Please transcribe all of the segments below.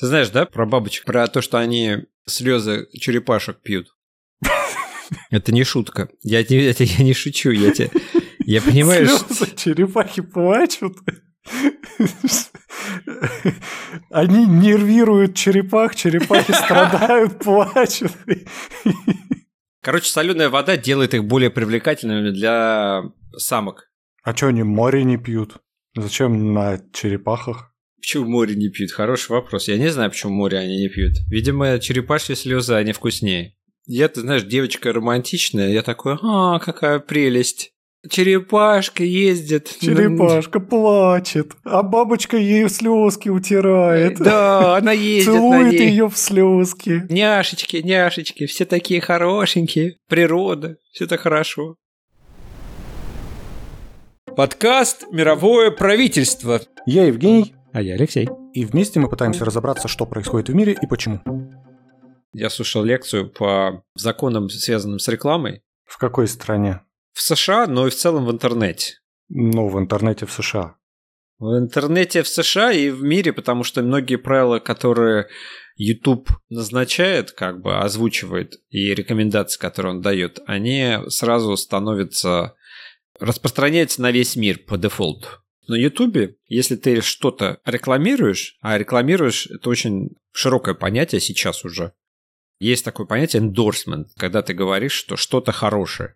Ты знаешь, да, про бабочек, про то, что они слезы черепашек пьют? Это не шутка. Я, я, я не шучу, я тебе... Я понимаю, Слезы черепахи плачут. Они нервируют черепах, черепахи страдают, плачут. Короче, соленая вода делает их более привлекательными для самок. А что они море не пьют? Зачем на черепахах? Почему море не пьют? Хороший вопрос. Я не знаю, почему море они не пьют. Видимо, черепашьи слезы, они вкуснее. Я, ты знаешь, девочка романтичная, я такой, а, какая прелесть. Черепашка ездит. Черепашка плачет, а бабочка ей слезки утирает. Да, она ездит Целует на ней. ее в слезки. Няшечки, няшечки, все такие хорошенькие. Природа, все так хорошо. Подкаст «Мировое правительство». Я Евгений, А я Алексей. и вместе мы пытаемся разобраться, что происходит в мире и почему. Я слушал лекцию по законам, связанным с рекламой. В какой стране? В США, но и в целом в интернете. Ну, в интернете в США. В интернете в США и в мире, потому что многие правила, которые YouTube назначает, как бы озвучивает, и рекомендации, которые он дает, они сразу становятся распространяются на весь мир по дефолту. На YouTube, если ты что-то рекламируешь, а рекламируешь это очень широкое понятие сейчас уже. Есть такое понятие endorsement, когда ты говоришь, что что-то хорошее.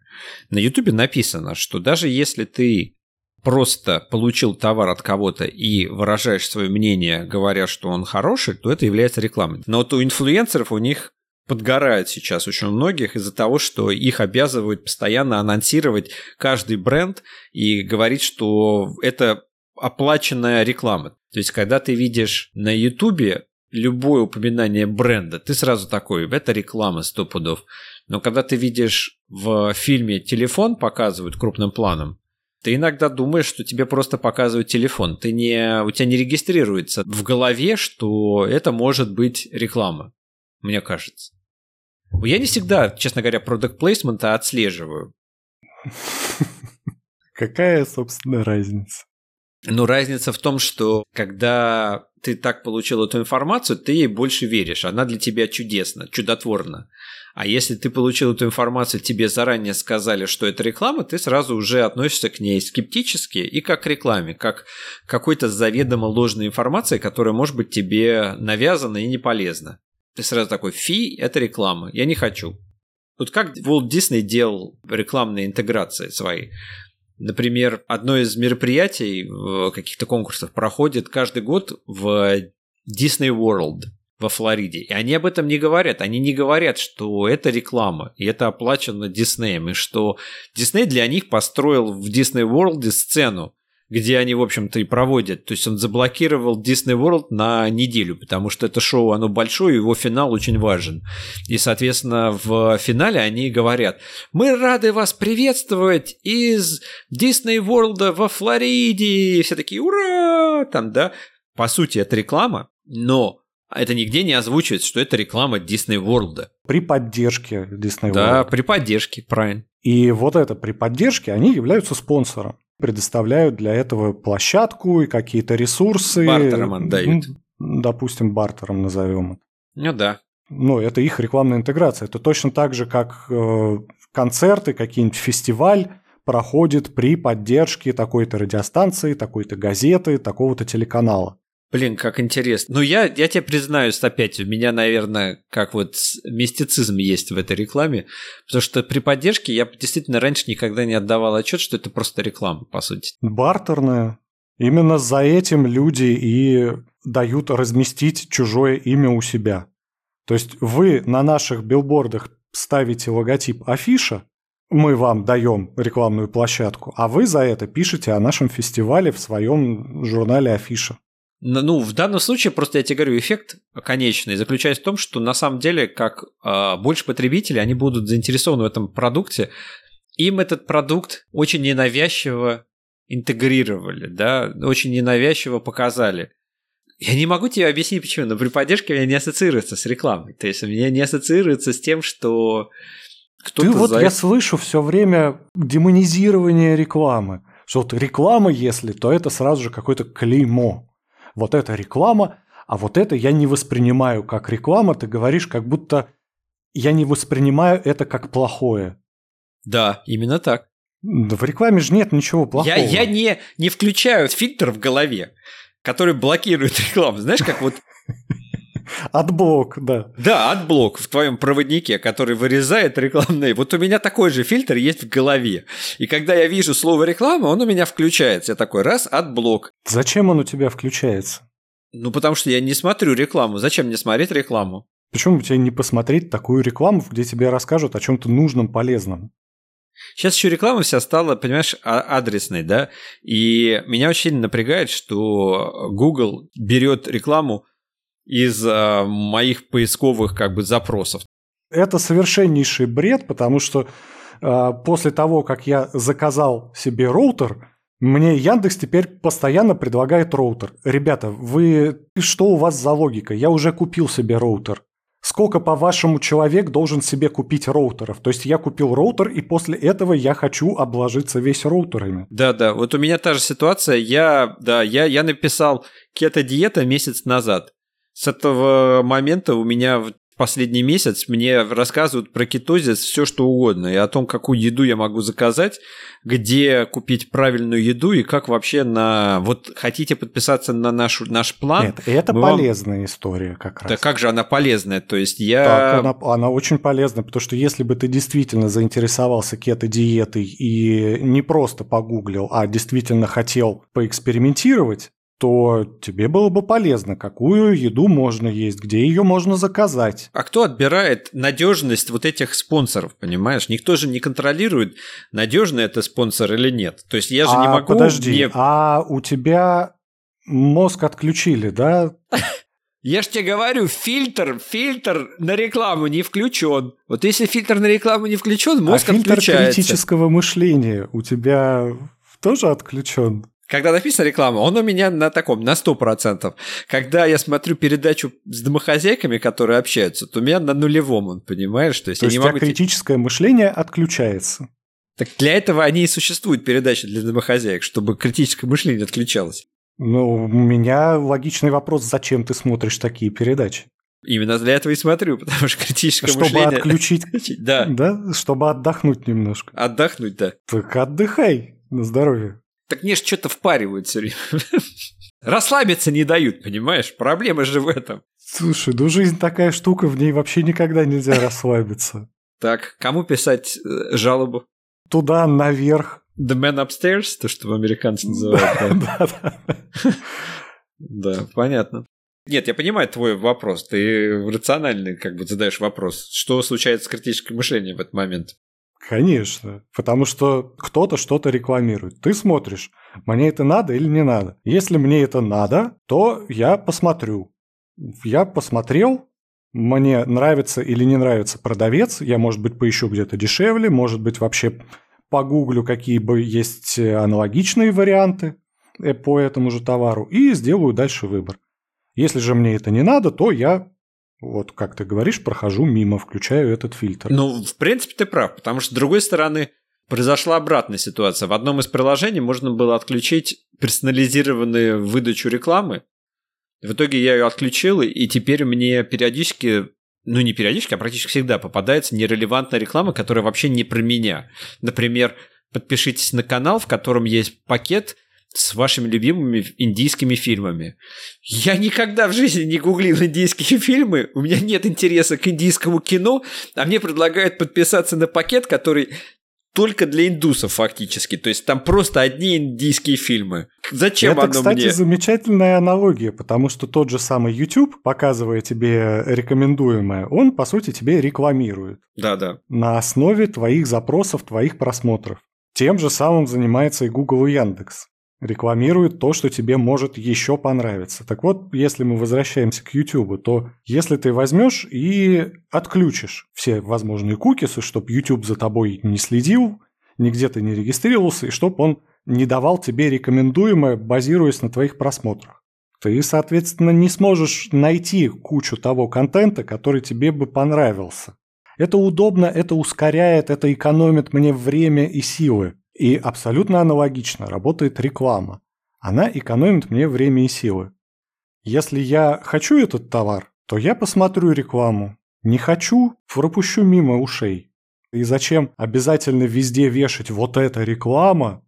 На YouTube написано, что даже если ты просто получил товар от кого-то и выражаешь свое мнение, говоря, что он хороший, то это является рекламой. Но вот у инфлюенсеров у них подгорает сейчас очень многих из-за того, что их обязывают постоянно анонсировать каждый бренд и говорить, что это оплаченная реклама. То есть, когда ты видишь на Ютубе любое упоминание бренда, ты сразу такой, это реклама сто пудов. Но когда ты видишь в фильме телефон показывают крупным планом, ты иногда думаешь, что тебе просто показывают телефон. Ты не, у тебя не регистрируется в голове, что это может быть реклама, мне кажется. Я не всегда, честно говоря, продукт плейсмента отслеживаю. Какая, собственно, разница? Но разница в том, что когда ты так получил эту информацию, ты ей больше веришь. Она для тебя чудесна, чудотворна. А если ты получил эту информацию, тебе заранее сказали, что это реклама, ты сразу уже относишься к ней скептически и как к рекламе, как к какой-то заведомо ложной информации, которая может быть тебе навязана и не полезна. Ты сразу такой, фи, это реклама, я не хочу. Вот как Walt Disney делал рекламные интеграции свои. Например, одно из мероприятий каких-то конкурсах проходит каждый год в Disney World во Флориде. И они об этом не говорят. Они не говорят, что это реклама, и это оплачено Диснеем, и что Дисней для них построил в Disney World сцену, где они, в общем-то, и проводят. То есть он заблокировал Disney World на неделю, потому что это шоу, оно большое, его финал очень важен. И, соответственно, в финале они говорят, мы рады вас приветствовать из Disney World во Флориде. И все такие, ура! Там, да. По сути, это реклама, но это нигде не озвучивается, что это реклама Disney World. При поддержке Disney Да, World. при поддержке, правильно. И вот это при поддержке они являются спонсором. Предоставляют для этого площадку и какие-то ресурсы. Бартером отдают. М, Допустим, бартером назовем. Ну да. Ну, это их рекламная интеграция. Это точно так же, как э, концерты, какие-нибудь фестиваль проходит при поддержке такой-то радиостанции, такой-то газеты, такого-то телеканала. Блин, как интересно. Ну, я, я тебе признаюсь опять, у меня, наверное, как вот мистицизм есть в этой рекламе, потому что при поддержке я действительно раньше никогда не отдавал отчет, что это просто реклама, по сути. Бартерная. Именно за этим люди и дают разместить чужое имя у себя. То есть вы на наших билбордах ставите логотип афиша, мы вам даем рекламную площадку, а вы за это пишете о нашем фестивале в своем журнале афиша. Ну, в данном случае, просто я тебе говорю, эффект конечный заключается в том, что на самом деле, как э, больше потребителей, они будут заинтересованы в этом продукте, им этот продукт очень ненавязчиво интегрировали, да, очень ненавязчиво показали. Я не могу тебе объяснить, почему, но при поддержке у меня не ассоциируется с рекламой. То есть у меня не ассоциируется с тем, что кто-то Ты вот за я слышу все время демонизирование рекламы. Что вот реклама, если, то это сразу же какое-то клеймо. Вот это реклама, А вот это я не воспринимаю как реклама, ты говоришь, как будто я не воспринимаю это как плохое. Да, именно так. Да в рекламе же нет ничего плохого. Я, я не, не включаю фильтр в голове, который блокирует рекламу. Знаешь, как вот AdBlock, да. Да, AdBlock в твоем проводнике, который вырезает рекламные. Вот у меня такой же фильтр есть в голове. И когда я вижу слово реклама, он у меня включается. Я такой раз, AdBlock. Зачем он у тебя включается? Ну, потому что я не смотрю рекламу. Зачем мне смотреть рекламу? Почему бы тебе не посмотреть такую рекламу, где тебе расскажут о чем-то нужном, полезном? Сейчас еще реклама вся стала, понимаешь, а, адресной, да? И меня очень напрягает, что Google берет рекламу из э, моих поисковых как бы запросов. Это совершеннейший бред, потому что э, после того, как я заказал себе роутер, мне Яндекс теперь постоянно предлагает роутер. Ребята, вы что у вас за логика? Я уже купил себе роутер. Сколько, по-вашему, человек должен себе купить роутеров? То есть я купил роутер, и после этого я хочу обложиться весь роутерами. Да-да, вот у меня та же ситуация. Я, да, я, я написал кето-диета месяц назад. С этого момента у меня в последний месяц мне рассказывают про кетозис все что угодно и о том, какую еду я могу заказать, где купить правильную еду и как вообще на... Вот хотите подписаться на наш, наш план? Нет, это полезная вам... история как раз. Да как же она полезная? То есть я... Так, она, она очень полезна, потому что если бы ты действительно заинтересовался кето-диетой и не просто погуглил, а действительно хотел поэкспериментировать, то тебе было бы полезно, какую еду можно есть, где ее можно заказать. А кто отбирает надежность вот этих спонсоров, понимаешь? Никто же не контролирует, надежный это спонсор или нет. То есть я же а, не могу... Подожди, не... а у тебя мозг отключили, да? Я ж тебе говорю, фильтр, фильтр на рекламу не включен. Вот если фильтр на рекламу не включен, мозг а фильтр отключается. критического мышления у тебя тоже отключен? Когда написана реклама, он у меня на таком, на 100%. Когда я смотрю передачу с домохозяйками, которые общаются, то у меня на нулевом он, понимаешь? То есть, то есть у тебя критическое мышление отключается. Так для этого они и существуют, передачи для домохозяек, чтобы критическое мышление отключалось. Ну, у меня логичный вопрос, зачем ты смотришь такие передачи? Именно для этого и смотрю, потому что критическое чтобы мышление... Чтобы отключить... Да. Да? Чтобы отдохнуть немножко. Отдохнуть, да. Так отдыхай на здоровье. Так мне же что-то впаривают все время. Расслабиться не дают, понимаешь? Проблема же в этом. Слушай, ну жизнь такая штука, в ней вообще никогда нельзя расслабиться. Так, кому писать э, жалобу? Туда, наверх. The man upstairs, то, что американцы называют. Да, да. Да, понятно. Нет, я понимаю твой вопрос. Ты рациональный как бы задаешь вопрос. Что случается с критическим мышлением в этот момент? Конечно, потому что кто-то что-то рекламирует. Ты смотришь, мне это надо или не надо. Если мне это надо, то я посмотрю. Я посмотрел, мне нравится или не нравится продавец, я, может быть, поищу где-то дешевле, может быть, вообще погуглю, какие бы есть аналогичные варианты э, по этому же товару и сделаю дальше выбор. Если же мне это не надо, то я вот как ты говоришь, прохожу мимо, включаю этот фильтр. Ну, в принципе, ты прав, потому что, с другой стороны, произошла обратная ситуация. В одном из приложений можно было отключить персонализированную выдачу рекламы. В итоге я ее отключил, и теперь мне периодически ну не периодически, а практически всегда попадается нерелевантная реклама, которая вообще не про меня. Например, подпишитесь на канал, в котором есть пакет с вашими любимыми индийскими фильмами. Я никогда в жизни не гуглил индийские фильмы, у меня нет интереса к индийскому кино, а мне предлагают подписаться на пакет, который только для индусов фактически. То есть там просто одни индийские фильмы. Зачем Это, оно кстати, мне? замечательная аналогия, потому что тот же самый YouTube, показывая тебе рекомендуемое, он, по сути, тебе рекламирует. Да-да. На основе твоих запросов, твоих просмотров. Тем же самым занимается и Google и Яндекс рекламирует то, что тебе может еще понравиться. Так вот, если мы возвращаемся к YouTube, то если ты возьмешь и отключишь все возможные кукисы, чтобы YouTube за тобой не следил, нигде ты не регистрировался, и чтобы он не давал тебе рекомендуемое, базируясь на твоих просмотрах. Ты, соответственно, не сможешь найти кучу того контента, который тебе бы понравился. Это удобно, это ускоряет, это экономит мне время и силы. И абсолютно аналогично работает реклама. Она экономит мне время и силы. Если я хочу этот товар, то я посмотрю рекламу. Не хочу, пропущу мимо ушей. И зачем обязательно везде вешать вот эта реклама?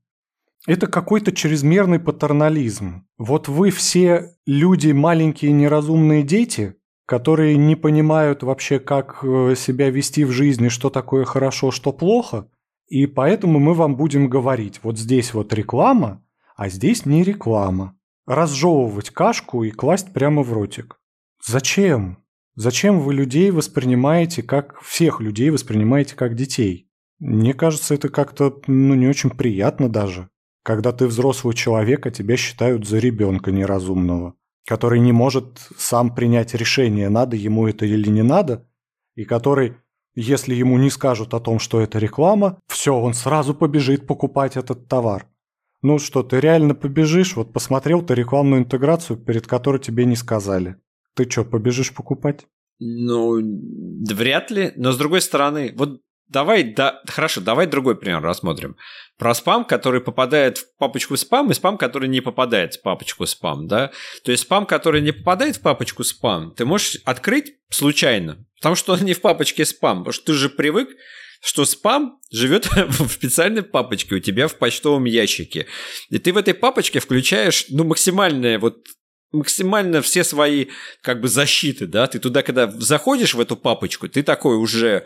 Это какой-то чрезмерный патернализм. Вот вы все люди, маленькие неразумные дети, которые не понимают вообще, как э, себя вести в жизни, что такое хорошо, что плохо, и поэтому мы вам будем говорить, вот здесь вот реклама, а здесь не реклама. Разжевывать кашку и класть прямо в ротик. Зачем? Зачем вы людей воспринимаете как... Всех людей воспринимаете как детей? Мне кажется, это как-то ну, не очень приятно даже. Когда ты взрослый человек, а тебя считают за ребенка неразумного, который не может сам принять решение, надо ему это или не надо, и который, если ему не скажут о том, что это реклама, все, он сразу побежит покупать этот товар. Ну что, ты реально побежишь? Вот посмотрел ты рекламную интеграцию, перед которой тебе не сказали. Ты что, побежишь покупать? Ну, вряд ли. Но с другой стороны, вот давай, да, хорошо, давай другой пример рассмотрим. Про спам, который попадает в папочку спам, и спам, который не попадает в папочку спам, да? То есть спам, который не попадает в папочку спам, ты можешь открыть случайно, потому что он не в папочке спам, потому что ты же привык что спам живет в специальной папочке у тебя в почтовом ящике. И ты в этой папочке включаешь, ну, максимальное вот максимально все свои как бы защиты, да, ты туда, когда заходишь в эту папочку, ты такой уже,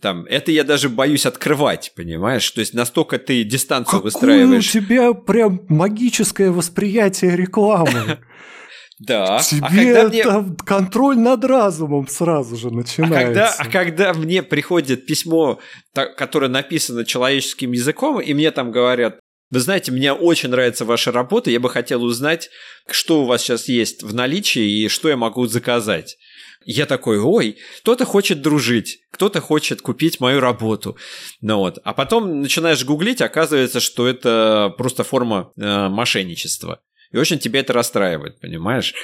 там, это я даже боюсь открывать, понимаешь, то есть настолько ты дистанцию Какое выстраиваешь. у тебя прям магическое восприятие рекламы. Да. А Тебе когда мне- там контроль над разумом сразу же А начинается. когда, а когда мне приходит письмо, которое написано человеческим языком, и мне там говорят, вы знаете, мне очень нравится ваша работа, я бы хотел узнать, что у вас сейчас есть в наличии и что я могу заказать. Я такой, ой, кто-то хочет дружить, кто-то хочет купить мою работу. Ну вот. А потом начинаешь гуглить, оказывается, что это просто форма э, мошенничества. И очень тебя это расстраивает, понимаешь?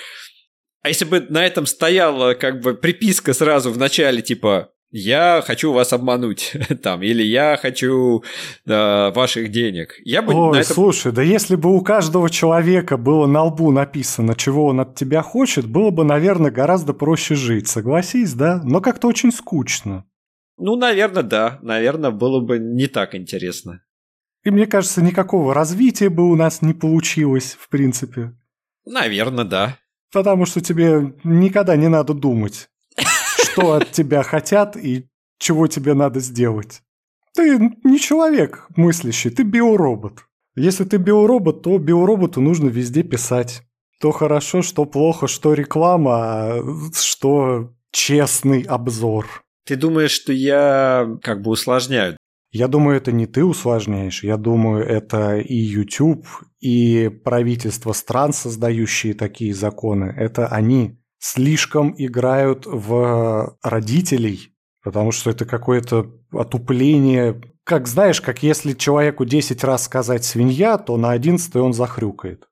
А если бы на этом стояла как бы приписка сразу в начале, типа я хочу вас обмануть, там, или я хочу э, ваших денег. Я бы Ой, это... слушай, да если бы у каждого человека было на лбу написано, чего он от тебя хочет, было бы, наверное, гораздо проще жить, согласись, да? Но как-то очень скучно. Ну, наверное, да. Наверное, было бы не так интересно. И мне кажется, никакого развития бы у нас не получилось, в принципе. Наверное, да. Потому что тебе никогда не надо думать, что от тебя хотят и чего тебе надо сделать. Ты не человек мыслящий, ты биоробот. Если ты биоробот, то биороботу нужно везде писать. То хорошо, что плохо, что реклама, а что честный обзор. Ты думаешь, что я как бы усложняю? Я думаю, это не ты усложняешь. Я думаю, это и YouTube, и правительство стран, создающие такие законы. Это они слишком играют в родителей, потому что это какое-то отупление. Как знаешь, как если человеку 10 раз сказать «свинья», то на 11 он захрюкает.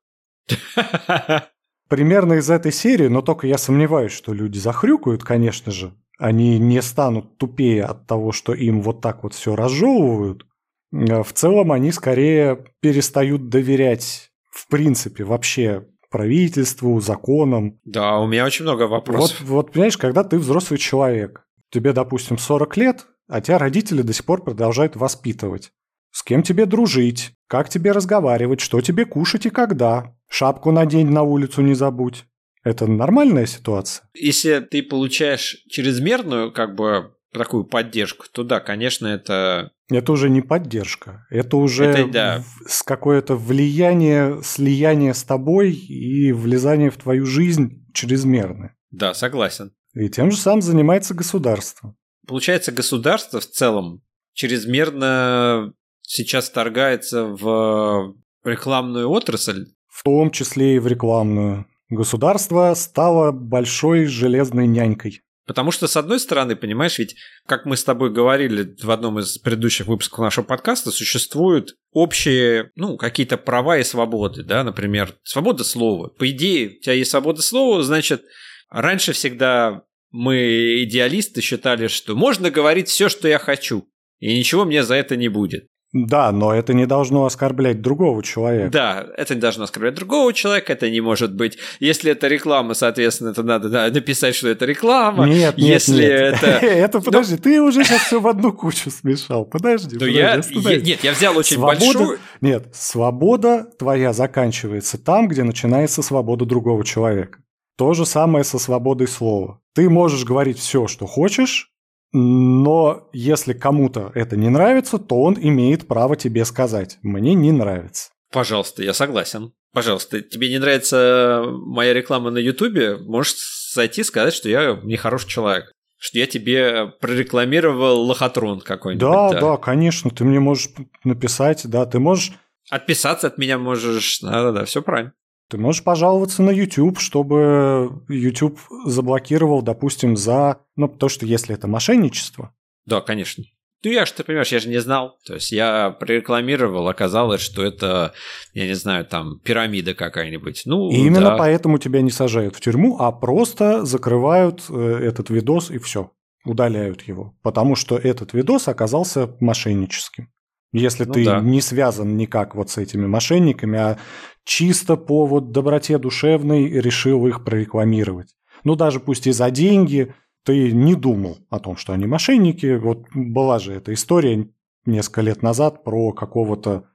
Примерно из этой серии, но только я сомневаюсь, что люди захрюкают, конечно же. Они не станут тупее от того, что им вот так вот все разжевывают. А В целом они скорее перестают доверять в принципе вообще правительству, законам. Да, у меня очень много Вот, вопросов. вот, понимаешь, когда ты взрослый человек, тебе, допустим, 40 лет, а тебя родители до сих пор продолжают воспитывать. С кем тебе дружить, как тебе разговаривать, что тебе кушать и когда. Шапку надень на улицу не забудь. Это нормальная ситуация? Если ты получаешь чрезмерную как бы такую поддержку, то да, конечно, это Это уже не поддержка. Это уже Это да. с какое-то влияние, слияние с тобой и влезание в твою жизнь чрезмерное. да, согласен. И тем же самым занимается государство. Получается, государство в целом чрезмерно сейчас вторгается в рекламную отрасль. В том числе и в рекламную. Государство стало большой железной нянькой. Потому что, с одной стороны, понимаешь, ведь, как мы с тобой говорили в одном из предыдущих выпусков нашего подкаста, существуют общие, ну, какие-то права и свободы, да, например, свобода слова. По идее, у тебя есть свобода слова, значит, раньше всегда мы, идеалисты, считали, что можно говорить все, что я хочу, и ничего мне за это не будет. Да, но это не должно оскорблять другого человека. Да, это не должно оскорблять другого человека, это не может быть. Если это реклама, соответственно, это надо да, написать, что это реклама. Нет, нет, Если нет. это... Это, подожди, ты уже сейчас все в одну кучу смешал. Подожди, Ну, нет, я взял очень большую... Нет, свобода твоя заканчивается там, где начинается свобода другого человека. То же самое со свободой слова. Ты можешь говорить все, что хочешь, но если кому-то это не нравится, то он имеет право тебе сказать «мне не нравится». Пожалуйста, я согласен. Пожалуйста, тебе не нравится моя реклама на Ютубе, можешь зайти и сказать, что я нехороший человек. Что я тебе прорекламировал лохотрон какой-нибудь. Да, да, конечно, ты мне можешь написать, да, ты можешь Отписаться от меня можешь. Да-да-да, все правильно. Ты можешь пожаловаться на YouTube, чтобы YouTube заблокировал, допустим, за... Ну, то, что если это мошенничество. Да, конечно. Ну, я же, ты понимаешь, я же не знал. То есть я прорекламировал, оказалось, что это, я не знаю, там, пирамида какая-нибудь. Ну, И именно да. поэтому тебя не сажают в тюрьму, а просто закрывают э, этот видос и все. Удаляют его. Потому что этот видос оказался мошенническим. Если Ну ты да. не связан никак вот с этими мошенниками, а чисто по вот доброте душевной решил их прорекламировать. Ну, даже пусть и за деньги, ты не думал о том, что они мошенники. Вот была же эта история несколько лет назад про какого-то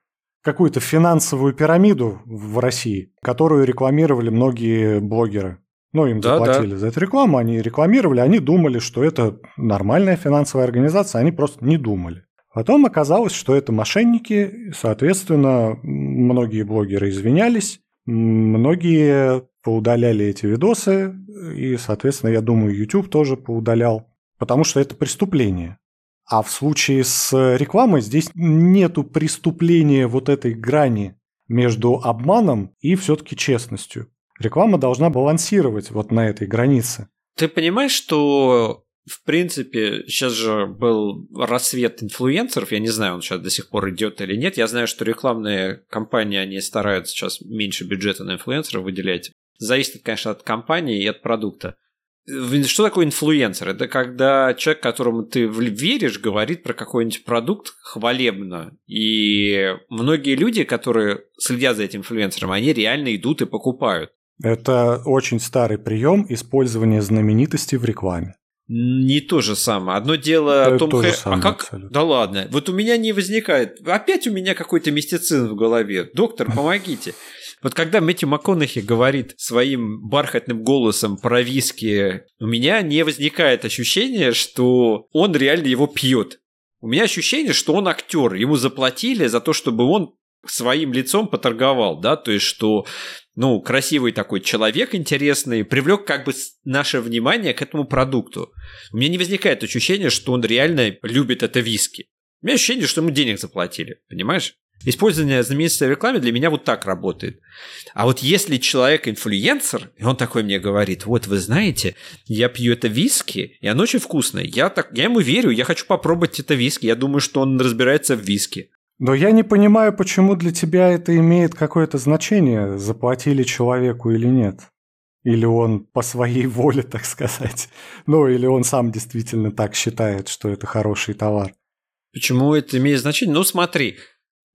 какую-то финансовую пирамиду в России, которую рекламировали многие блогеры. Ну, им Да, заплатили за эту рекламу, они рекламировали, они думали, что это нормальная финансовая организация, они просто не думали. Потом оказалось, что это мошенники, соответственно, многие блогеры извинялись, многие поудаляли эти видосы, и, соответственно, я думаю, YouTube тоже поудалял, потому что это преступление. А в случае с рекламой здесь нету преступления вот этой грани между обманом и все-таки честностью. Реклама должна балансировать вот на этой границе. Ты понимаешь, что в принципе, сейчас же был рассвет инфлюенсеров, я не знаю, он сейчас до сих пор идет или нет. Я знаю, что рекламные компании, они стараются сейчас меньше бюджета на инфлюенсеров выделять. Зависит, конечно, от компании и от продукта. Что такое инфлюенсер? Это когда человек, которому ты веришь, говорит про какой-нибудь продукт хвалебно. И многие люди, которые следят за этим инфлюенсером, они реально идут и покупают. Это очень старый прием использования знаменитости в рекламе. Не то же самое. Одно дело Это Том то же Хэ- самое А как? абсолютно. Да ладно. Вот у меня не возникает. Опять у меня какой-то мистицизм в голове. Доктор, помогите. Вот когда Мэтью МакКонахи говорит своим бархатным голосом про виски, у меня не возникает ощущение, что он реально его пьет. У меня ощущение, что он актер. Ему заплатили за то, чтобы он своим лицом поторговал, да, то есть что, ну, красивый такой человек интересный, привлек как бы наше внимание к этому продукту. У меня не возникает ощущения, что он реально любит это виски. У меня ощущение, что ему денег заплатили, понимаешь? Использование знаменитости в рекламе для меня вот так работает. А вот если человек инфлюенсер, и он такой мне говорит, вот вы знаете, я пью это виски, и оно очень вкусное. Я, так, я ему верю, я хочу попробовать это виски. Я думаю, что он разбирается в виски. Но я не понимаю, почему для тебя это имеет какое-то значение, заплатили человеку или нет. Или он по своей воле, так сказать. Ну, или он сам действительно так считает, что это хороший товар. Почему это имеет значение? Ну, смотри,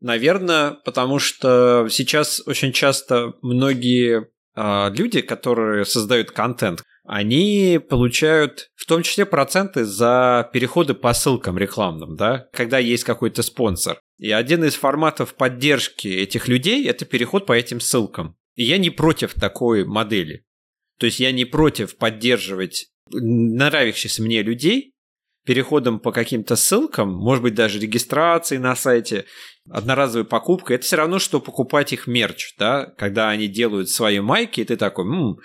наверное, потому что сейчас очень часто многие люди, которые создают контент, они получают в том числе проценты за переходы по ссылкам рекламным, да, когда есть какой-то спонсор. И один из форматов поддержки этих людей – это переход по этим ссылкам. И я не против такой модели. То есть я не против поддерживать нравящихся мне людей переходом по каким-то ссылкам, может быть, даже регистрацией на сайте, одноразовой покупкой, это все равно, что покупать их мерч, да, когда они делают свои майки, и ты такой, «М,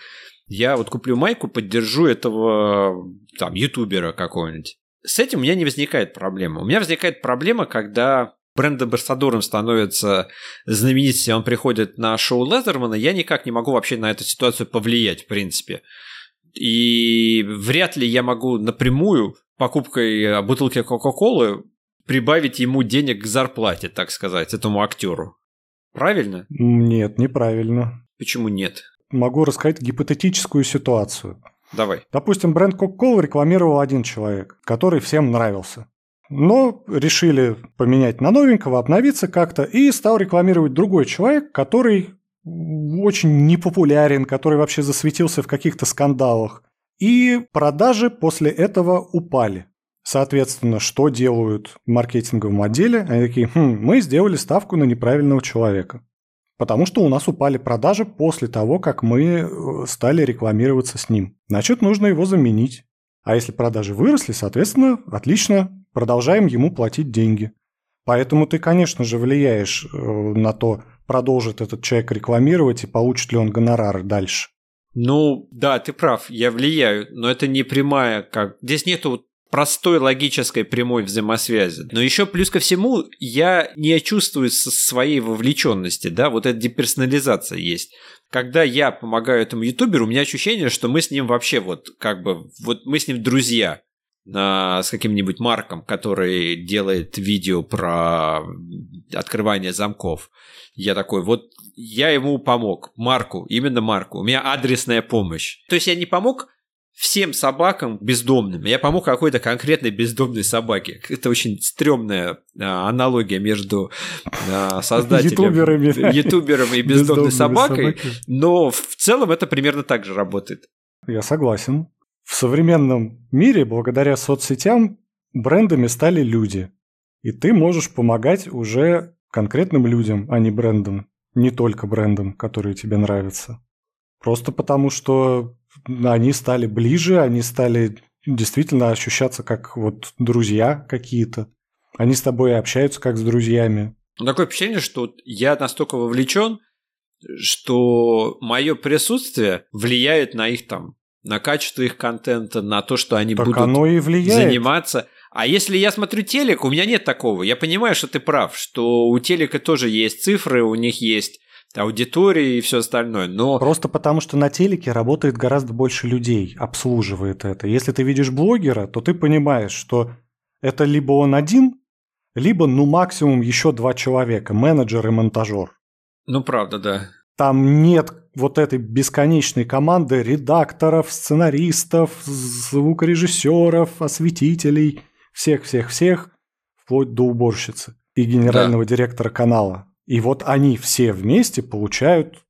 я вот куплю майку, поддержу этого там ютубера какого-нибудь. С этим у меня не возникает проблема. У меня возникает проблема, когда бренд-амбассадором становится знаменитостью, он приходит на шоу Лезермана, я никак не могу вообще на эту ситуацию повлиять, в принципе. И вряд ли я могу напрямую покупкой э, бутылки Кока-Колы прибавить ему денег к зарплате, так сказать, этому актеру. Правильно? Нет, неправильно. Почему нет? Могу рассказать гипотетическую ситуацию. Давай. Допустим, бренд Coca-Cola рекламировал один человек, который всем нравился. но решили поменять на новенького, обновиться как-то, и стал рекламировать другой человек, который очень непопулярен, который вообще засветился в каких-то скандалах. И продажи после этого упали. Соответственно, что делают в маркетинговом отделе? Они такие, хм, мы сделали ставку на неправильного человека. Потому что у нас упали продажи после того, как мы э, стали рекламироваться с ним. Значит, нужно его заменить. А если продажи выросли, соответственно, отлично, продолжаем ему платить деньги. Поэтому ты, конечно же, влияешь э, на то, продолжит этот человек рекламировать и получит ли он гонорары дальше. Ну, да, ты прав, я влияю, но это не прямая, как... Здесь нету простой логической прямой взаимосвязи. Но еще плюс ко всему, я не чувствую своей вовлеченности, да, вот эта деперсонализация есть. Когда я помогаю этому ютуберу, у меня ощущение, что мы с ним вообще вот как бы, вот мы с ним друзья с каким-нибудь Марком, который делает видео про открывание замков. Я такой, вот я ему помог, Марку, именно Марку. У меня адресная помощь. То есть я не помог всем собакам бездомным. Я помог какой-то конкретной бездомной собаке. Это очень стрёмная а, аналогия между а, создателем, ютуберами, ютубером и бездомной собакой, собаки. но в целом это примерно так же работает. Я согласен. В современном мире, благодаря соцсетям, брендами стали люди. И ты можешь помогать уже конкретным людям, а не брендам. Не только брендам, которые тебе нравятся. Просто потому, что они стали ближе, они стали действительно ощущаться как вот друзья какие-то. Они с тобой общаются как с друзьями. Такое впечатление, что я настолько вовлечен, что мое присутствие влияет на их там, на качество их контента, на то, что они так будут оно и влияет. заниматься. А если я смотрю телек, у меня нет такого. Я понимаю, что ты прав, что у телека тоже есть цифры, у них есть аудитории и все остальное, но... Просто потому, что на телеке работает гораздо больше людей, обслуживает это. Если ты видишь блогера, то ты понимаешь, что это либо он один, либо, ну, максимум еще два человека, менеджер и монтажер. Ну, правда, да. Там нет вот этой бесконечной команды редакторов, сценаристов, звукорежиссеров, осветителей, всех-всех-всех, вплоть до уборщицы и генерального да. директора канала. И вот они все вместе получают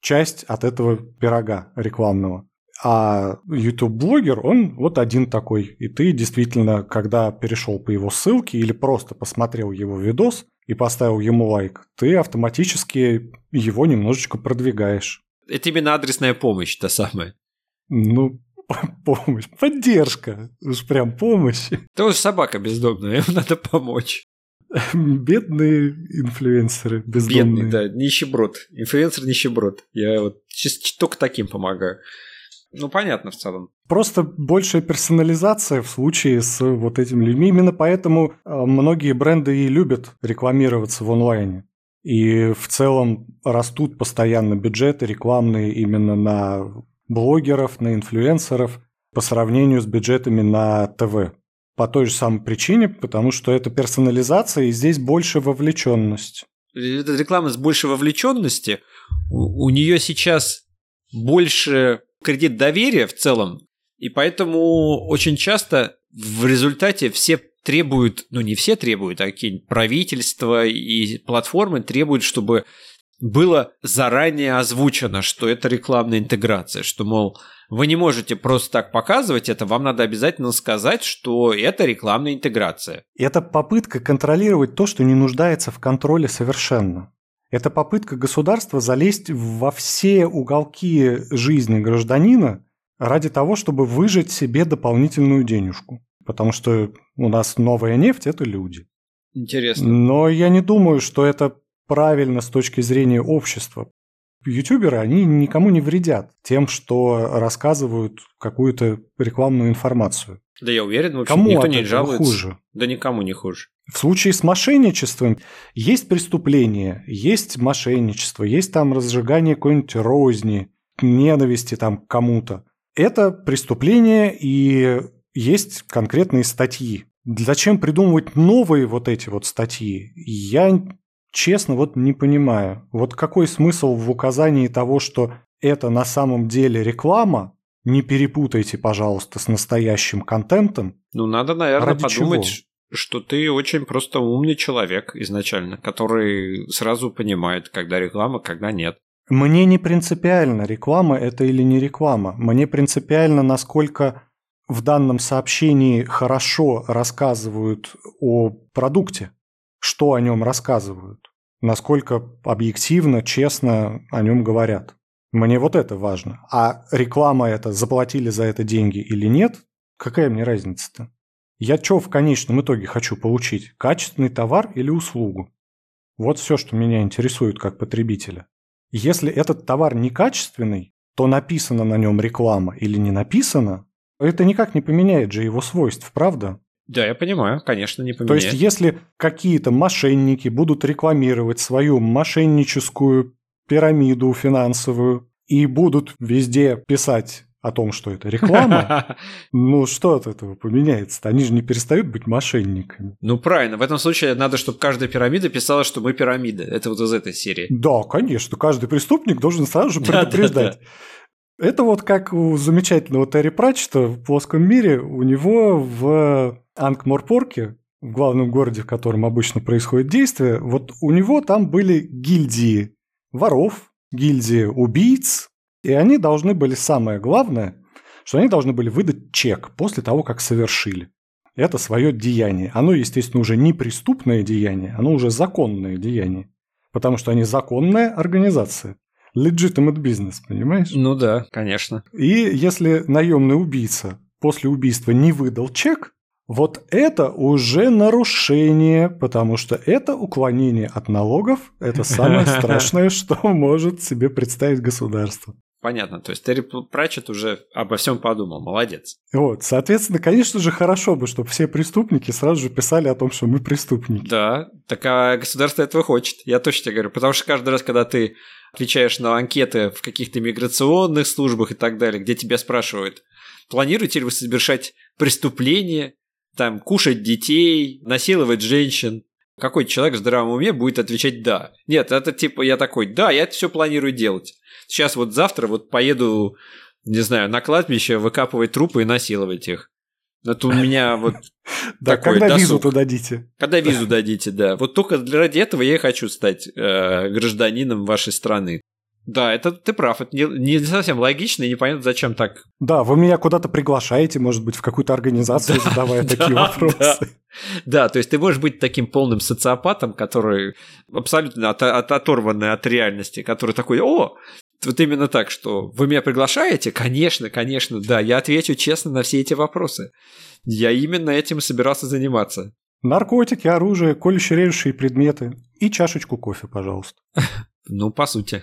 часть от этого пирога рекламного. А YouTube-блогер, он вот один такой. И ты действительно, когда перешел по его ссылке или просто посмотрел его видос и поставил ему лайк, ты автоматически его немножечко продвигаешь. Это именно адресная помощь, та самая. Ну, помощь, поддержка, уж прям помощь. Тоже собака бездомная, им надо помочь. Бедные инфлюенсеры, бездомные. Бедный, да, нищеброд. Инфлюенсер нищеброд. Я вот только таким помогаю. Ну, понятно в целом. Просто большая персонализация в случае с вот этими людьми. Именно поэтому а, многие бренды и любят рекламироваться в онлайне. И в целом растут постоянно бюджеты рекламные именно на блогеров, на инфлюенсеров по сравнению с бюджетами на ТВ. По той же самой причине, потому что это персонализация, и здесь больше вовлеченность. Эта реклама с большей вовлеченности, у, у нее сейчас больше кредит доверия в целом, и поэтому очень часто в результате все требуют, ну не все требуют, а какие-нибудь правительства и платформы требуют, чтобы было заранее озвучено, что это рекламная интеграция, что, мол, вы не можете просто так показывать это, вам надо обязательно сказать, что это рекламная интеграция. Это попытка контролировать то, что не нуждается в контроле совершенно. Это попытка государства залезть во все уголки жизни гражданина ради того, чтобы выжать себе дополнительную денежку. Потому что у нас новая нефть – это люди. Интересно. Но я не думаю, что это правильно с точки зрения общества. Ютуберы, они никому не вредят тем, что рассказывают какую-то рекламную информацию. Да я уверен, вообще Кому никто не жалуется. хуже? Да никому не хуже. В случае с мошенничеством есть преступление, есть мошенничество, есть там разжигание какой-нибудь розни, ненависти там к кому-то. Это преступление и есть конкретные статьи. Зачем придумывать новые вот эти вот статьи? Я честно вот не понимаю. Вот какой смысл в указании того, что это на самом деле реклама, не перепутайте, пожалуйста, с настоящим контентом. Ну, надо, наверное, Ради подумать, чего? что ты очень просто умный человек изначально, который сразу понимает, когда реклама, когда нет. Мне не принципиально, реклама это или не реклама. Мне принципиально, насколько в данном сообщении хорошо рассказывают о продукте, что о нем рассказывают, насколько объективно, честно о нем говорят. Мне вот это важно. А реклама это, заплатили за это деньги или нет, какая мне разница-то? Я что в конечном итоге хочу получить? Качественный товар или услугу? Вот все, что меня интересует как потребителя. Если этот товар некачественный, то написано на нем реклама или не написано, это никак не поменяет же его свойств, правда? Да, я понимаю, конечно, не поменяет. То есть, если какие-то мошенники будут рекламировать свою мошенническую пирамиду финансовую и будут везде писать о том, что это реклама, ну что от этого поменяется? Они же не перестают быть мошенниками. Ну правильно, в этом случае надо, чтобы каждая пирамида писала, что мы пирамида. Это вот из этой серии. Да, конечно, каждый преступник должен сразу же предупреждать. Это вот как у замечательного Терри Пратчета в плоском мире, у него в Ангморпорке, в главном городе, в котором обычно происходит действие, вот у него там были гильдии воров, гильдии убийц, и они должны были, самое главное, что они должны были выдать чек после того, как совершили. Это свое деяние. Оно, естественно, уже не преступное деяние, оно уже законное деяние. Потому что они законная организация. Legitimate business, понимаешь? Ну да, конечно. И если наемный убийца после убийства не выдал чек, вот это уже нарушение, потому что это уклонение от налогов. Это самое страшное, что может себе представить государство. Понятно, то есть Терри Пратчет уже обо всем подумал, молодец. Вот, соответственно, конечно же, хорошо бы, чтобы все преступники сразу же писали о том, что мы преступники. Да, так а государство этого хочет, я точно тебе говорю, потому что каждый раз, когда ты отвечаешь на анкеты в каких-то миграционных службах и так далее, где тебя спрашивают, планируете ли вы совершать преступления, там, кушать детей, насиловать женщин, какой человек в здравом уме будет отвечать «да». Нет, это типа я такой «да, я это все планирую делать» сейчас вот завтра вот поеду, не знаю, на кладбище выкапывать трупы и насиловать их. Это у меня вот Да, когда визу то дадите. Когда визу дадите, да. Вот только ради этого я и хочу стать э, гражданином вашей страны. Да, это ты прав, это не, не совсем логично и непонятно, зачем так. Да, вы меня куда-то приглашаете, может быть, в какую-то организацию, задавая такие вопросы. Да, то есть ты можешь быть таким полным социопатом, который абсолютно оторванный от реальности, который такой, о, вот именно так, что вы меня приглашаете? Конечно, конечно, да, я отвечу честно на все эти вопросы. Я именно этим собирался заниматься. Наркотики, оружие, колюще-режущие предметы и чашечку кофе, пожалуйста. Ну, по сути.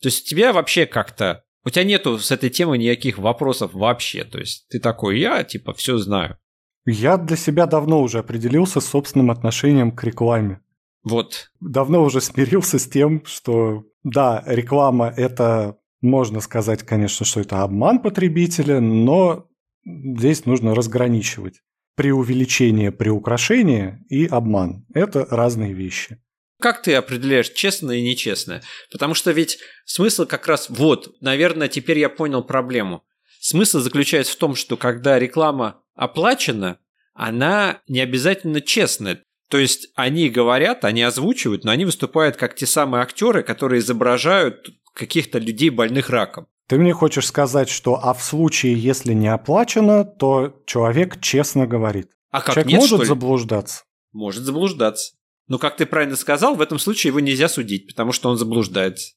То есть у тебя вообще как-то... У тебя нету с этой темой никаких вопросов вообще. То есть ты такой, я типа все знаю. Я для себя давно уже определился с собственным отношением к рекламе. Вот. Давно уже смирился с тем, что да, реклама – это, можно сказать, конечно, что это обман потребителя, но здесь нужно разграничивать. Преувеличение, приукрашение и обман – это разные вещи. Как ты определяешь честное и нечестное? Потому что ведь смысл как раз вот, наверное, теперь я понял проблему. Смысл заключается в том, что когда реклама оплачена, она не обязательно честная. То есть они говорят, они озвучивают, но они выступают как те самые актеры, которые изображают каких-то людей больных раком. Ты мне хочешь сказать, что а в случае, если не оплачено, то человек честно говорит. А как человек нет, может заблуждаться? Может заблуждаться. Но, как ты правильно сказал, в этом случае его нельзя судить, потому что он заблуждается.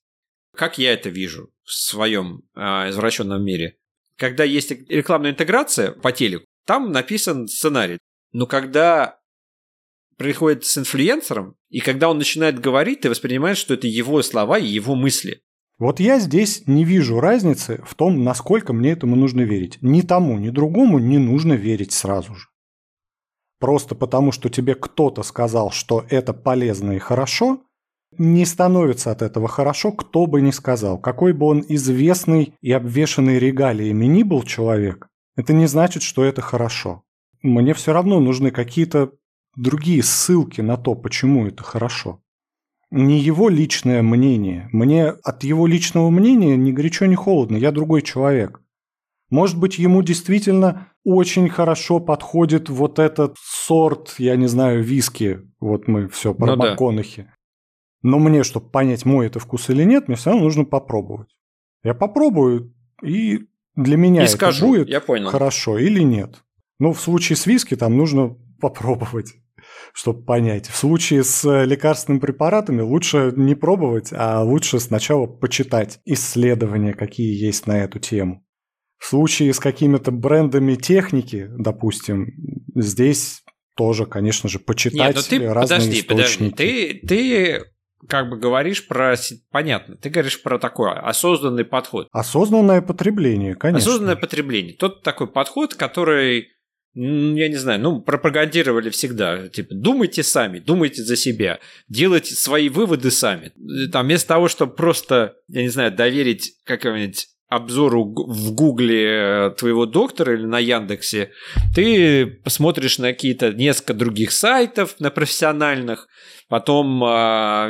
Как я это вижу в своем э, извращенном мире? Когда есть рекламная интеграция по телеку, там написан сценарий. Но когда приходит с инфлюенсером, и когда он начинает говорить, ты воспринимаешь, что это его слова и его мысли. Вот я здесь не вижу разницы в том, насколько мне этому нужно верить. Ни тому, ни другому не нужно верить сразу же. Просто потому, что тебе кто-то сказал, что это полезно и хорошо, не становится от этого хорошо, кто бы ни сказал. Какой бы он известный и обвешанный регалиями ни был человек, это не значит, что это хорошо. Мне все равно нужны какие-то другие ссылки на то, почему это хорошо. Не его личное мнение. Мне от его личного мнения ни горячо, ни холодно. Я другой человек. Может быть, ему действительно очень хорошо подходит вот этот сорт, я не знаю, виски. Вот мы все про ну, МакКонахи. Да. Но мне, чтобы понять, мой это вкус или нет, мне все равно нужно попробовать. Я попробую, и для меня и это скажу, будет я понял. хорошо или нет. Ну, в случае с виски там нужно попробовать, чтобы понять. В случае с лекарственными препаратами лучше не пробовать, а лучше сначала почитать исследования, какие есть на эту тему. В случае с какими-то брендами техники, допустим, здесь тоже, конечно же, почитать Нет, ну ты, разные подожди, источники. Подожди, ты, ты как бы говоришь про... Понятно, ты говоришь про такой осознанный подход. Осознанное потребление, конечно. Осознанное потребление. Тот такой подход, который я не знаю, ну, пропагандировали всегда. Типа, думайте сами, думайте за себя, делайте свои выводы сами. Там, вместо того, чтобы просто, я не знаю, доверить какому-нибудь обзору в Гугле э, твоего доктора или на Яндексе, ты посмотришь на какие-то несколько других сайтов, на профессиональных, потом э,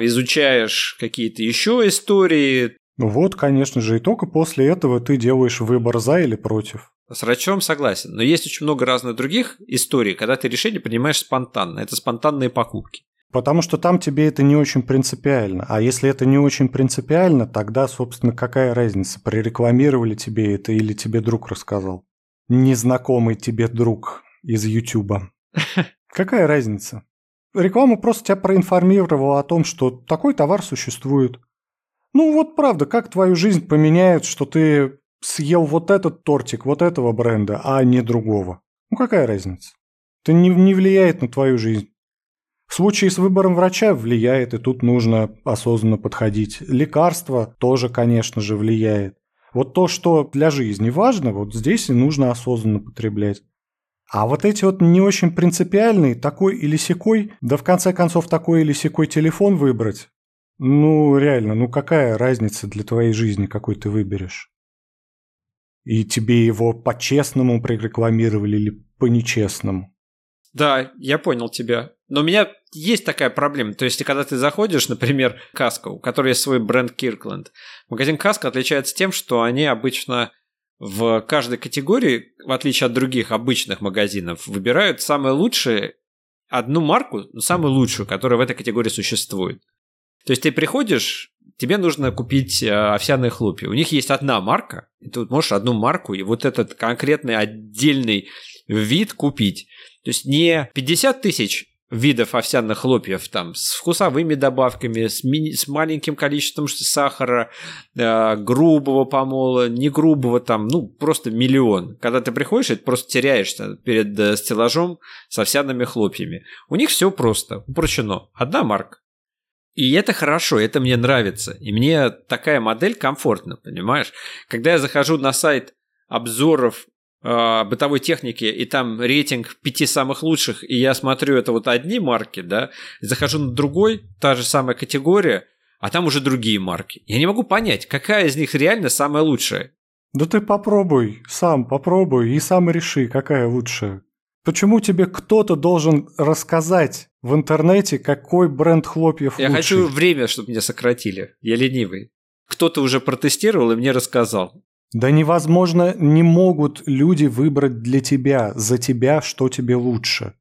изучаешь какие-то еще истории. Ну вот, конечно же, и только после этого ты делаешь выбор за или против. С врачом согласен, но есть очень много разных других историй, когда ты решение принимаешь спонтанно. Это спонтанные покупки. Потому что там тебе это не очень принципиально. А если это не очень принципиально, тогда, собственно, какая разница, прорекламировали тебе это или тебе друг рассказал? Незнакомый тебе друг из Ютуба. Какая разница? Реклама просто тебя проинформировала о том, что такой товар существует. Ну вот правда, как твою жизнь поменяет, что ты съел вот этот тортик вот этого бренда, а не другого? Ну какая разница? Это не, не влияет на твою жизнь. В случае с выбором врача влияет, и тут нужно осознанно подходить. Лекарство тоже, конечно же, влияет. Вот то, что для жизни важно, вот здесь и нужно осознанно потреблять. А вот эти вот не очень принципиальные, такой или секой, да в конце концов такой или секой телефон выбрать, ну реально, ну какая разница для твоей жизни, какой ты выберешь? И тебе его по-честному прорекламировали или по-нечестному? Да, я понял тебя. Но у меня есть такая проблема. То есть, когда ты заходишь, например, Каско, у которой есть свой бренд Киркленд, магазин Каско отличается тем, что они обычно в каждой категории, в отличие от других обычных магазинов, выбирают самое лучшее, одну марку, самую лучшую, которая в этой категории существует. То есть ты приходишь, тебе нужно купить э, овсяные хлопья. У них есть одна марка, и ты можешь одну марку и вот этот конкретный отдельный вид купить. То есть не 50 тысяч видов овсяных хлопьев там с вкусовыми добавками, с, ми- с маленьким количеством сахара, э, грубого помола, не грубого там, ну просто миллион. Когда ты приходишь, ты просто теряешься перед э, стеллажом с овсяными хлопьями. У них все просто, упрощено. Одна марка. И это хорошо, это мне нравится. И мне такая модель комфортна, понимаешь? Когда я захожу на сайт обзоров э, бытовой техники, и там рейтинг пяти самых лучших, и я смотрю, это вот одни марки, да, захожу на другой, та же самая категория, а там уже другие марки. Я не могу понять, какая из них реально самая лучшая. Да ты попробуй, сам попробуй и сам реши, какая лучшая. Почему тебе кто-то должен рассказать в интернете, какой бренд хлопьев Я лучший? хочу время, чтобы меня сократили. Я ленивый. Кто-то уже протестировал и мне рассказал. Да невозможно, не могут люди выбрать для тебя, за тебя, что тебе лучше.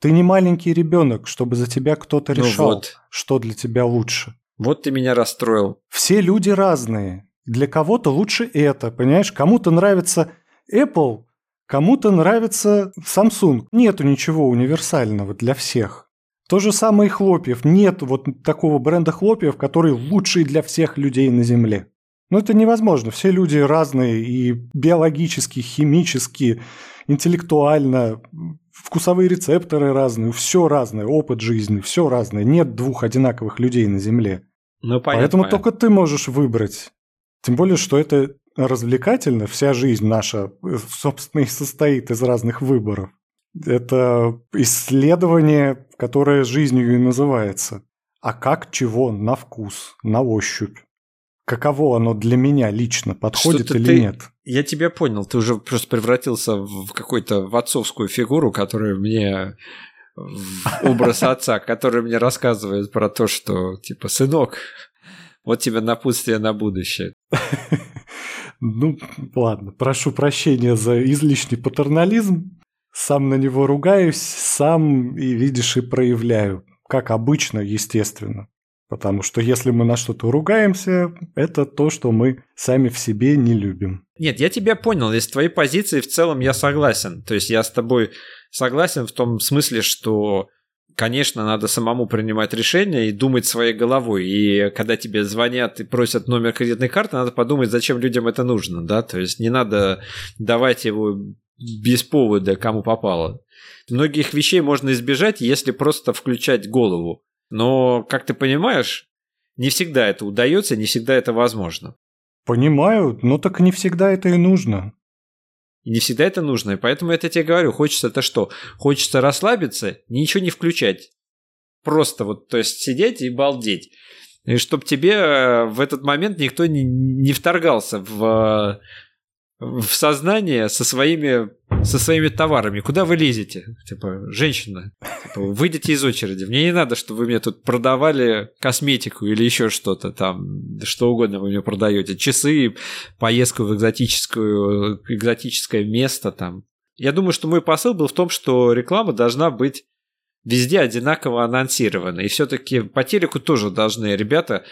Ты не маленький ребенок, чтобы за тебя кто-то ну решал, вот. что для тебя лучше. Вот ты меня расстроил. Все люди разные. Для кого-то лучше это, понимаешь? Кому-то нравится Apple, кому-то нравится Samsung. Нету ничего универсального для всех. То же самое и хлопьев. Нет вот такого бренда хлопьев, который лучший для всех людей на Земле. Но это невозможно. Все люди разные и биологически, химически, интеллектуально, вкусовые рецепторы разные, все разное, опыт жизни, все разное. Нет двух одинаковых людей на Земле. Ну, понятно, Поэтому понятно. только ты можешь выбрать. Тем более, что это развлекательно, вся жизнь наша, собственно, и состоит из разных выборов. Это исследование, которое жизнью и называется. А как чего на вкус, на ощупь каково оно для меня лично, подходит или ты... нет. Я тебя понял, ты уже просто превратился в какую-то в отцовскую фигуру, которая мне образ отца, который мне рассказывает про то, что, типа, сынок, вот тебе напутствие на будущее. Ну, ладно, прошу прощения за излишний патернализм. Сам на него ругаюсь, сам и, видишь, и проявляю. Как обычно, естественно. Потому что если мы на что-то ругаемся, это то, что мы сами в себе не любим. Нет, я тебя понял. Из твоей позиции в целом я согласен. То есть я с тобой согласен в том смысле, что конечно, надо самому принимать решения и думать своей головой. И когда тебе звонят и просят номер кредитной карты, надо подумать, зачем людям это нужно, да, то есть не надо давать его без повода, кому попало. Многих вещей можно избежать, если просто включать голову. Но, как ты понимаешь, не всегда это удается, не всегда это возможно. Понимаю, но так не всегда это и нужно. И не всегда это нужно. И поэтому я тебе говорю, хочется это что? Хочется расслабиться, ничего не включать. Просто вот, то есть сидеть и балдеть. И чтобы тебе э, в этот момент никто не, не вторгался в в сознание со своими, со своими товарами. Куда вы лезете? Типа, женщина, типа, выйдите из очереди. Мне не надо, чтобы вы мне тут продавали косметику или еще что-то там, что угодно вы мне продаете. Часы, поездку в экзотическую, экзотическое место там. Я думаю, что мой посыл был в том, что реклама должна быть везде одинаково анонсирована. И все-таки по телеку тоже должны ребята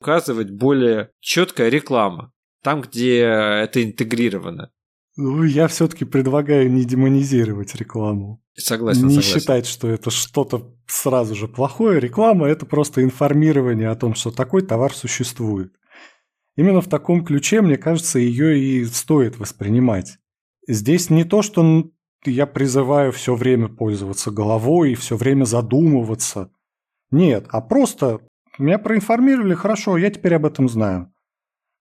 указывать более четкая реклама там, где это интегрировано. Ну, я все-таки предлагаю не демонизировать рекламу. Согласен, Не согласен. считать, что это что-то сразу же плохое. Реклама – это просто информирование о том, что такой товар существует. Именно в таком ключе, мне кажется, ее и стоит воспринимать. Здесь не то, что я призываю все время пользоваться головой и все время задумываться. Нет, а просто меня проинформировали, хорошо, я теперь об этом знаю.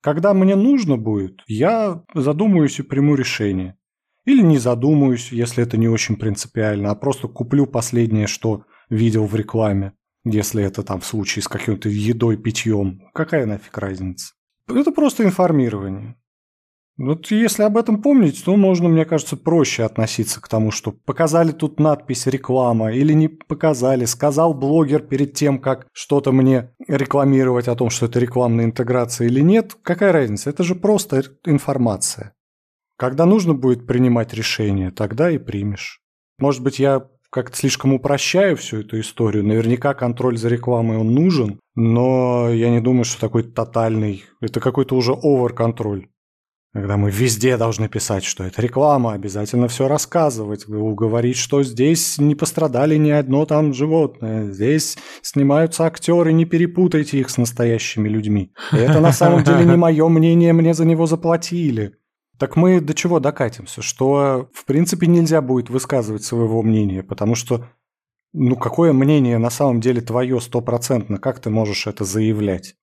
Когда мне нужно будет, я задумаюсь и приму решение. Или не задумаюсь, если это не очень принципиально, а просто куплю последнее, что видел в рекламе. Если это там в случае с какой-то едой, питьем. Какая нафиг разница? Это просто информирование. Вот если об этом помнить, то можно, мне кажется, проще относиться к тому, что показали тут надпись «реклама» или не показали, сказал блогер перед тем, как что-то мне рекламировать о том, что это рекламная интеграция или нет. Какая разница? Это же просто информация. Когда нужно будет принимать решение, тогда и примешь. Может быть, я как-то слишком упрощаю всю эту историю. Наверняка контроль за рекламой он нужен, но я не думаю, что такой тотальный. Это какой-то уже овер-контроль. Когда мы везде должны писать, что это реклама, обязательно все рассказывать, говорить, что здесь не пострадали ни одно там животное, здесь снимаются актеры, не перепутайте их с настоящими людьми. И это на самом деле не мое мнение, мне за него заплатили. Так мы до чего докатимся? Что, в принципе, нельзя будет высказывать своего мнения, потому что, ну, какое мнение на самом деле твое стопроцентно, как ты можешь это заявлять?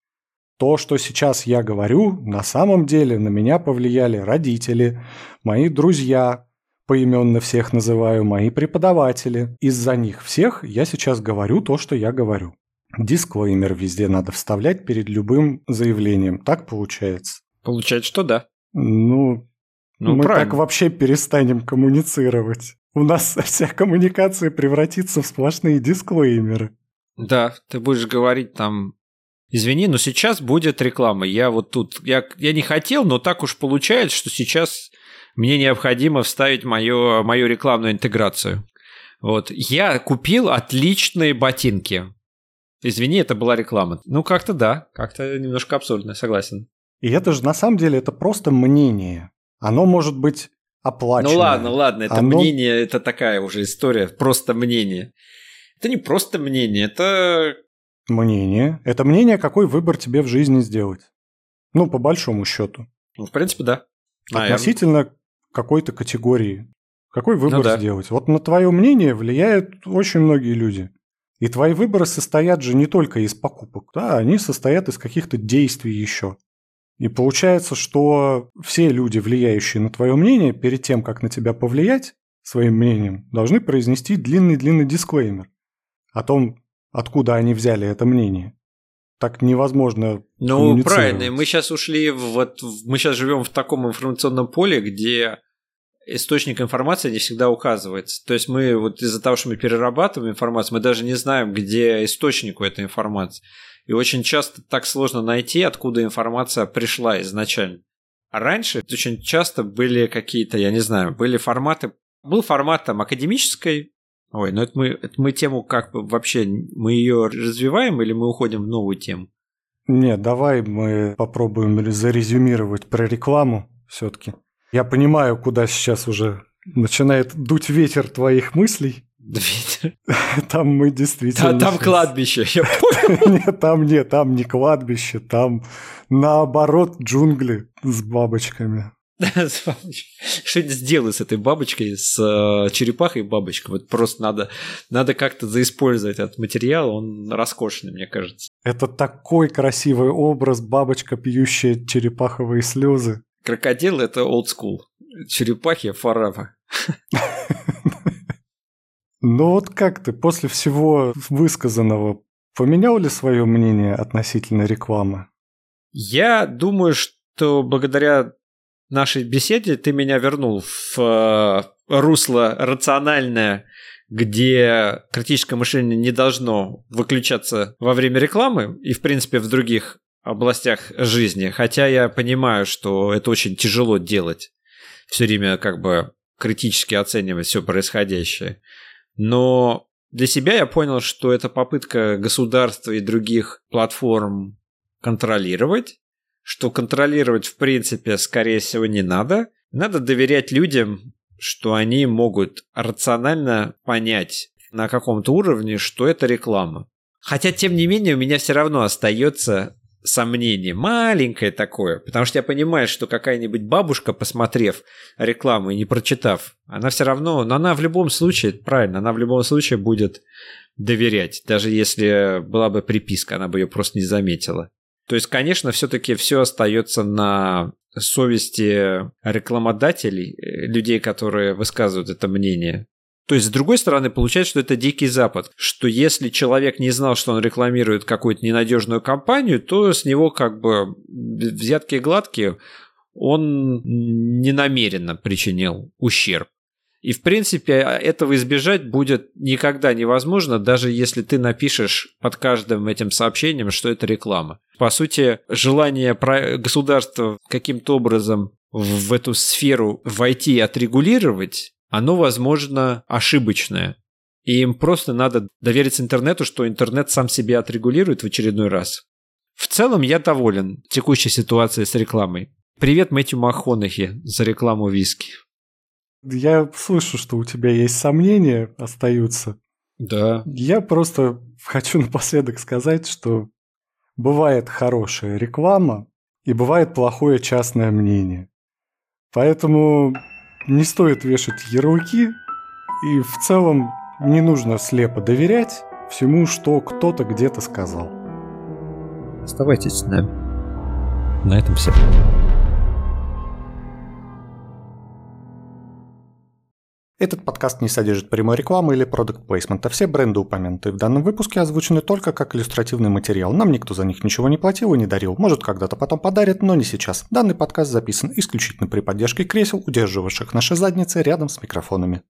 То, что сейчас я говорю, на самом деле на меня повлияли родители, мои друзья, поименно всех называю, мои преподаватели. Из-за них всех я сейчас говорю то, что я говорю. Дисклеймер везде надо вставлять перед любым заявлением. Так получается? Получается, что да. Ну, ну мы правильно. так вообще перестанем коммуницировать. У нас вся коммуникация превратится в сплошные дисклеймеры. Да, ты будешь говорить там Извини, но сейчас будет реклама. Я вот тут, я, я не хотел, но так уж получается, что сейчас мне необходимо вставить мою, мою рекламную интеграцию. Вот. Я купил отличные ботинки. Извини, это была реклама. Ну, как-то да, как-то немножко абсурдно, согласен. И это же на самом деле это просто мнение. Оно может быть оплачено. Ну ладно, ладно, это Оно... мнение, это такая уже история, просто мнение. Это не просто мнение, это Мнение. Это мнение, какой выбор тебе в жизни сделать. Ну, по большому счету. Ну, в принципе, да. Относительно какой-то категории. Какой выбор ну, да. сделать? Вот на твое мнение влияют очень многие люди. И твои выборы состоят же не только из покупок, да, они состоят из каких-то действий еще. И получается, что все люди, влияющие на твое мнение, перед тем, как на тебя повлиять своим мнением, должны произнести длинный-длинный дисклеймер о том, откуда они взяли это мнение. Так невозможно. Ну, правильно. Мы сейчас ушли в, вот мы сейчас живем в таком информационном поле, где источник информации не всегда указывается. То есть мы вот из-за того, что мы перерабатываем информацию, мы даже не знаем, где источник у этой информации. И очень часто так сложно найти, откуда информация пришла изначально. раньше очень часто были какие-то, я не знаю, были форматы... Был формат там академической Ой, ну это мы, это мы тему как вообще, мы ее развиваем или мы уходим в новую тему? Нет, давай мы попробуем зарезюмировать про рекламу все-таки. Я понимаю, куда сейчас уже начинает дуть ветер твоих мыслей. Ветер? Там мы действительно... Да, там кладбище, я понял. Нет, там нет, там не кладбище, там наоборот джунгли с бабочками. Что-нибудь сделай с этой бабочкой, с э, черепахой бабочкой. Вот просто надо, надо как-то заиспользовать этот материал, он роскошный, мне кажется. Это такой красивый образ, бабочка, пьющая черепаховые слезы. Крокодил – это old school. Черепахи – forever. Ну вот как ты после всего высказанного поменял ли свое мнение относительно рекламы? Я думаю, что благодаря нашей беседе ты меня вернул в э, русло рациональное, где критическое мышление не должно выключаться во время рекламы и, в принципе, в других областях жизни. Хотя я понимаю, что это очень тяжело делать. Все время как бы критически оценивать все происходящее. Но для себя я понял, что это попытка государства и других платформ контролировать что контролировать в принципе, скорее всего, не надо. Надо доверять людям, что они могут рационально понять на каком-то уровне, что это реклама. Хотя, тем не менее, у меня все равно остается сомнение, маленькое такое, потому что я понимаю, что какая-нибудь бабушка, посмотрев рекламу и не прочитав, она все равно, но она в любом случае, правильно, она в любом случае будет доверять, даже если была бы приписка, она бы ее просто не заметила. То есть, конечно, все-таки все остается на совести рекламодателей, э, людей, которые высказывают это мнение. То есть, с другой стороны, получается, что это дикий запад, что если человек не знал, что он рекламирует какую-то ненадежную компанию, то с него как бы взятки гладкие, он ненамеренно причинил ущерб. И, в принципе, а, этого избежать будет никогда невозможно, даже если ты напишешь под каждым этим сообщением, что это реклама. По сути, желание государства каким-то образом в эту сферу войти и отрегулировать, оно, возможно, ошибочное. И им просто надо довериться интернету, что интернет сам себя отрегулирует в очередной раз. В целом я доволен текущей ситуацией с рекламой. Привет Мэтью Махонахи за рекламу виски. Я слышу, что у тебя есть сомнения остаются. Да. Я просто хочу напоследок сказать, что бывает хорошая реклама и бывает плохое частное мнение. Поэтому не стоит вешать ярлыки, и в целом не нужно слепо доверять всему, что кто-то где-то сказал. Оставайтесь с нами. На этом все. Этот подкаст не содержит прямой рекламы или продукт плейсмента. Все бренды, упомянутые в данном выпуске, озвучены только как иллюстративный материал. Нам никто за них ничего не платил и не дарил. Может, когда-то потом подарят, но не сейчас. Данный подкаст записан исключительно при поддержке кресел, удерживавших наши задницы рядом с микрофонами.